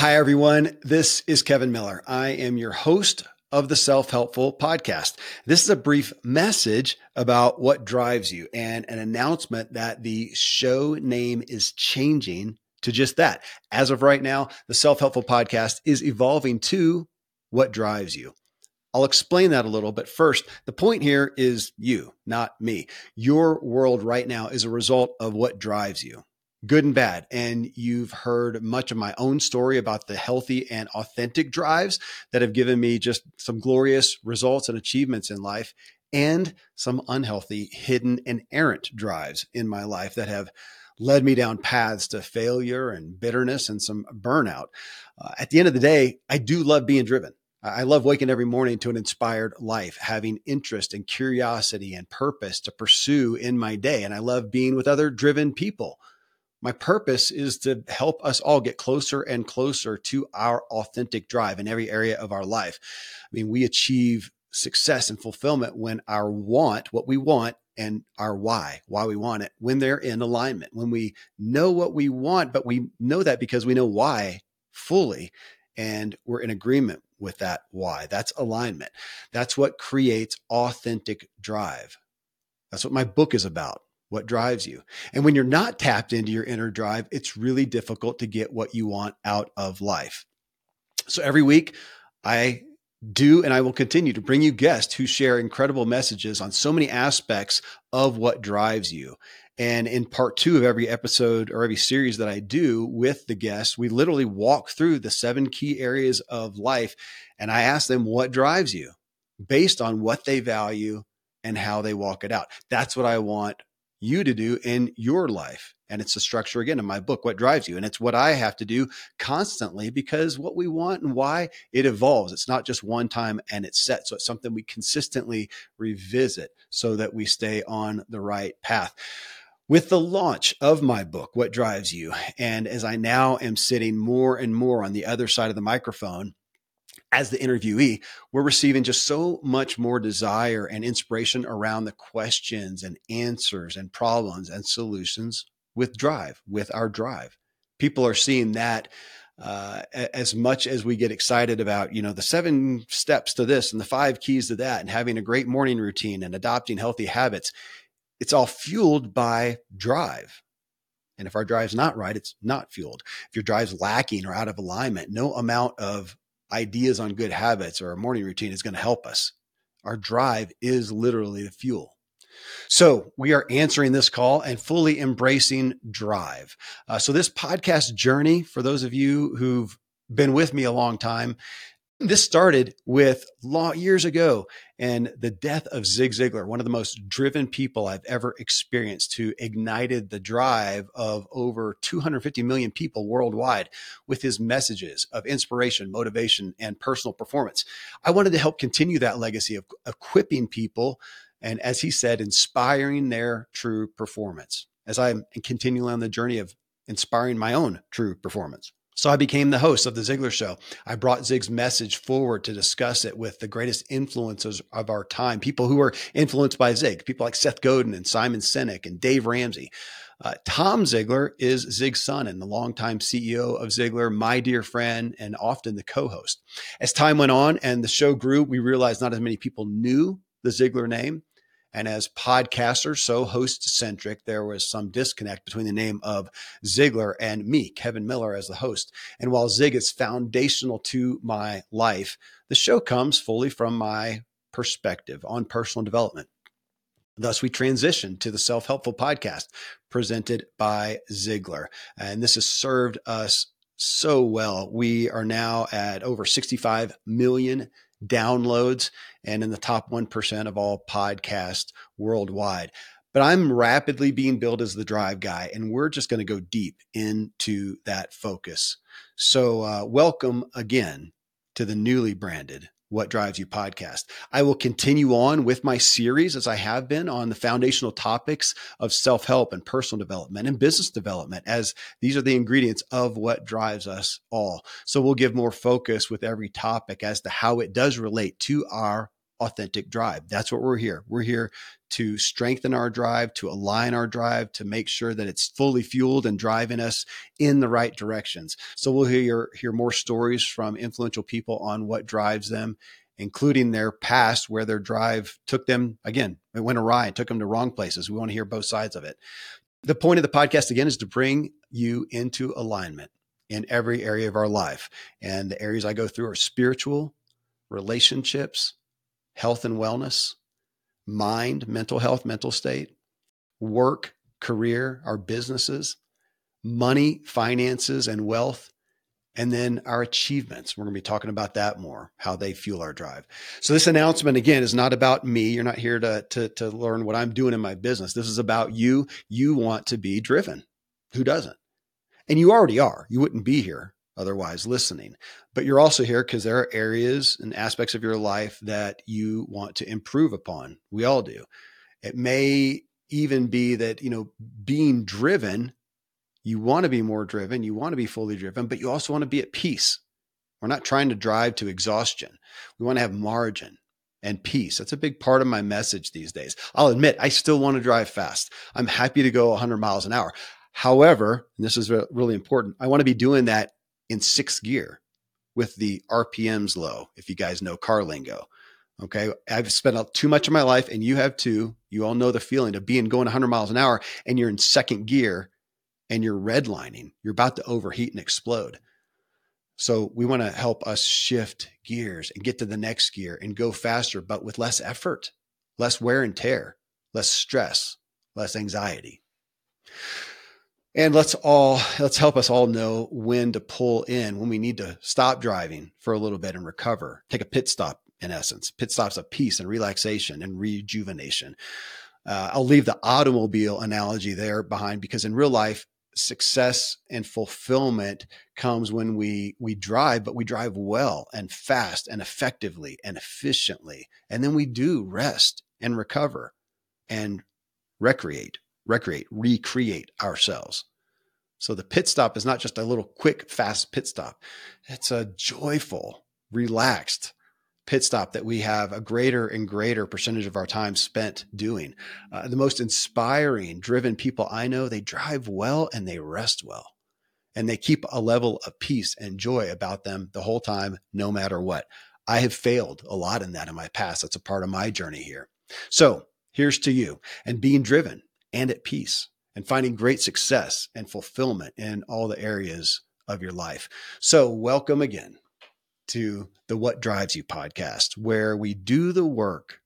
Hi, everyone. This is Kevin Miller. I am your host of the Self Helpful Podcast. This is a brief message about what drives you and an announcement that the show name is changing to just that. As of right now, the Self Helpful Podcast is evolving to what drives you. I'll explain that a little, but first, the point here is you, not me. Your world right now is a result of what drives you good and bad. And you've heard much of my own story about the healthy and authentic drives that have given me just some glorious results and achievements in life, and some unhealthy, hidden, and errant drives in my life that have led me down paths to failure and bitterness and some burnout. Uh, at the end of the day, I do love being driven. I love waking every morning to an inspired life, having interest and curiosity and purpose to pursue in my day. And I love being with other driven people my purpose is to help us all get closer and closer to our authentic drive in every area of our life. I mean, we achieve success and fulfillment when our want, what we want, and our why, why we want it, when they're in alignment, when we know what we want, but we know that because we know why fully and we're in agreement with that why. That's alignment. That's what creates authentic drive. That's what my book is about what drives you. And when you're not tapped into your inner drive, it's really difficult to get what you want out of life. So every week, I do and I will continue to bring you guests who share incredible messages on so many aspects of what drives you. And in part two of every episode or every series that I do with the guests, we literally walk through the seven key areas of life and I ask them what drives you based on what they value and how they walk it out. That's what I want you to do in your life. And it's the structure again in my book, What Drives You. And it's what I have to do constantly because what we want and why it evolves. It's not just one time and it's set. So it's something we consistently revisit so that we stay on the right path. With the launch of my book, What Drives You, and as I now am sitting more and more on the other side of the microphone, as the interviewee, we're receiving just so much more desire and inspiration around the questions and answers and problems and solutions with drive, with our drive. People are seeing that uh, as much as we get excited about, you know, the seven steps to this and the five keys to that and having a great morning routine and adopting healthy habits. It's all fueled by drive. And if our drive's not right, it's not fueled. If your drive's lacking or out of alignment, no amount of ideas on good habits or a morning routine is going to help us. Our drive is literally the fuel. So we are answering this call and fully embracing drive. Uh, so this podcast journey, for those of you who've been with me a long time, this started with law years ago and the death of Zig Ziglar, one of the most driven people I've ever experienced, who ignited the drive of over 250 million people worldwide with his messages of inspiration, motivation, and personal performance. I wanted to help continue that legacy of equipping people and, as he said, inspiring their true performance as I'm continuing on the journey of inspiring my own true performance. So I became the host of The Ziglar Show. I brought Zig's message forward to discuss it with the greatest influencers of our time, people who were influenced by Zig, people like Seth Godin and Simon Sinek and Dave Ramsey. Uh, Tom Ziglar is Zig's son and the longtime CEO of Ziglar, my dear friend, and often the co host. As time went on and the show grew, we realized not as many people knew the Ziglar name. And as podcasters, so host centric, there was some disconnect between the name of Ziglar and me, Kevin Miller, as the host. And while Zig is foundational to my life, the show comes fully from my perspective on personal development. Thus, we transitioned to the self helpful podcast presented by Ziglar. And this has served us so well. We are now at over 65 million downloads and in the top 1% of all podcasts worldwide. But I'm rapidly being built as the drive guy, and we're just going to go deep into that focus. So, uh, welcome again to the newly branded what Drives You podcast. I will continue on with my series as I have been on the foundational topics of self help and personal development and business development, as these are the ingredients of what drives us all. So we'll give more focus with every topic as to how it does relate to our authentic drive. That's what we're here. We're here to strengthen our drive, to align our drive, to make sure that it's fully fueled and driving us in the right directions. So we'll hear hear more stories from influential people on what drives them, including their past where their drive took them again, it went awry and took them to wrong places. We want to hear both sides of it. The point of the podcast again is to bring you into alignment in every area of our life. And the areas I go through are spiritual, relationships, health and wellness, mind, mental health, mental state, work, career, our businesses, money, finances, and wealth, and then our achievements. We're going to be talking about that more, how they fuel our drive. So this announcement again is not about me. You're not here to, to, to learn what I'm doing in my business. This is about you. You want to be driven. Who doesn't? And you already are. You wouldn't be here otherwise listening. But you're also here because there are areas and aspects of your life that you want to improve upon. We all do. It may even be that, you know, being driven, you want to be more driven, you want to be fully driven, but you also want to be at peace. We're not trying to drive to exhaustion. We want to have margin and peace. That's a big part of my message these days. I'll admit, I still want to drive fast. I'm happy to go 100 miles an hour. However, and this is really important, I want to be doing that in sixth gear with the RPMs low, if you guys know car lingo. Okay. I've spent too much of my life, and you have too. You all know the feeling of being going 100 miles an hour and you're in second gear and you're redlining. You're about to overheat and explode. So we want to help us shift gears and get to the next gear and go faster, but with less effort, less wear and tear, less stress, less anxiety. And let's all let's help us all know when to pull in, when we need to stop driving for a little bit and recover. Take a pit stop, in essence. Pit stops of peace and relaxation and rejuvenation. Uh, I'll leave the automobile analogy there behind because in real life, success and fulfillment comes when we we drive, but we drive well and fast and effectively and efficiently, and then we do rest and recover and recreate recreate, recreate ourselves. So the pit stop is not just a little quick, fast pit stop. It's a joyful, relaxed pit stop that we have a greater and greater percentage of our time spent doing. Uh, the most inspiring, driven people I know, they drive well and they rest well. And they keep a level of peace and joy about them the whole time, no matter what. I have failed a lot in that in my past. That's a part of my journey here. So here's to you and being driven and at peace and finding great success and fulfillment in all the areas of your life. So, welcome again to the What Drives You podcast, where we do the work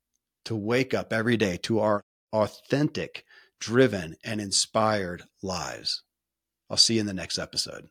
to wake up every day to our authentic, driven, and inspired lives. I'll see you in the next episode.